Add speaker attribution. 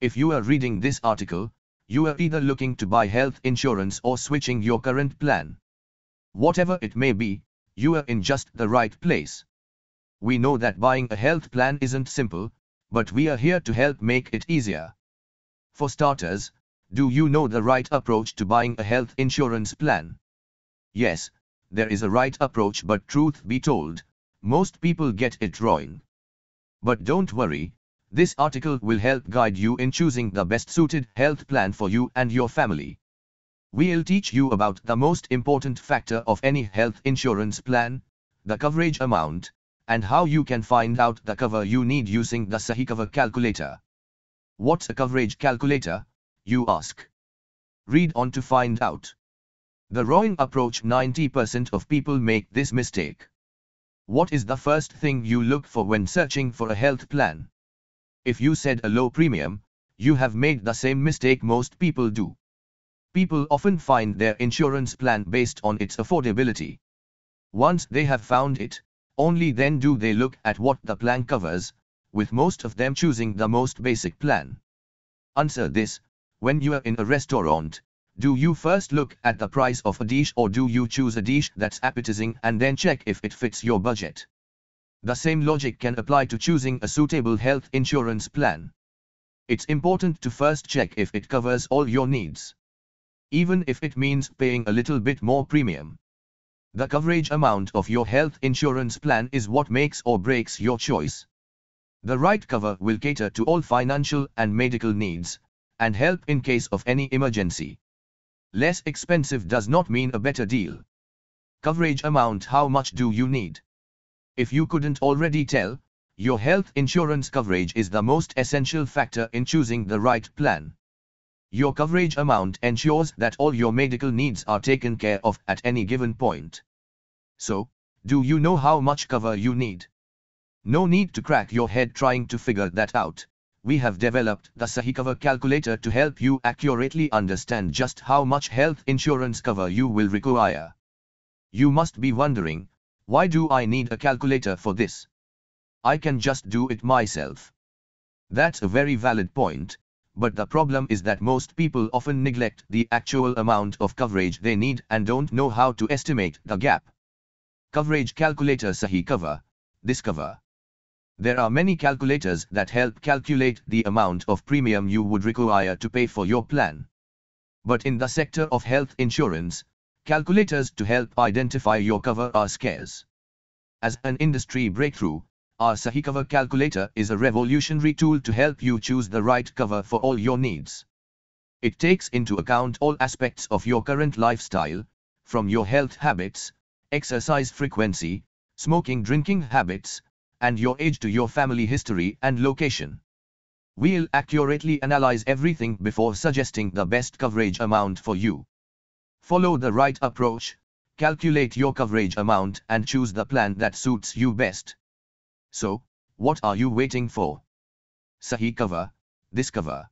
Speaker 1: If you are reading this article, you are either looking to buy health insurance or switching your current plan. Whatever it may be, you are in just the right place. We know that buying a health plan isn't simple, but we are here to help make it easier. For starters, do you know the right approach to buying a health insurance plan? Yes, there is a right approach but truth be told, most people get it wrong. But don't worry, this article will help guide you in choosing the best suited health plan for you and your family. We'll teach you about the most important factor of any health insurance plan, the coverage amount, and how you can find out the cover you need using the Sahi Cover calculator. What's a coverage calculator, you ask? Read on to find out. The wrong approach 90% of people make this mistake. What is the first thing you look for when searching for a health plan? If you said a low premium, you have made the same mistake most people do. People often find their insurance plan based on its affordability. Once they have found it, only then do they look at what the plan covers, with most of them choosing the most basic plan. Answer this, when you are in a restaurant, do you first look at the price of a dish or do you choose a dish that's appetizing and then check if it fits your budget? The same logic can apply to choosing a suitable health insurance plan. It's important to first check if it covers all your needs even if it means paying a little bit more premium. The coverage amount of your health insurance plan is what makes or breaks your choice. The right cover will cater to all financial and medical needs, and help in case of any emergency. Less expensive does not mean a better deal. Coverage amount How much do you need? If you couldn't already tell, your health insurance coverage is the most essential factor in choosing the right plan. Your coverage amount ensures that all your medical needs are taken care of at any given point. So, do you know how much cover you need? No need to crack your head trying to figure that out. We have developed the Sahi Cover calculator to help you accurately understand just how much health insurance cover you will require. You must be wondering, why do I need a calculator for this? I can just do it myself. That's a very valid point, but the problem is that most people often neglect the actual amount of coverage they need and don't know how to estimate the gap. Coverage Calculator Sahi Cover, Discover. There are many calculators that help calculate the amount of premium you would require to pay for your plan. But in the sector of health insurance, calculators to help identify your cover are scarce. As an industry breakthrough, our Sahi Cover Calculator is a revolutionary tool to help you choose the right cover for all your needs. It takes into account all aspects of your current lifestyle, from your health habits, exercise frequency, smoking drinking habits, and your age to your family history and location. We'll accurately analyze everything before suggesting the best coverage amount for you. Follow the right approach, calculate your coverage amount and choose the plan that suits you best. So, what are you waiting for? Sahi cover, discover.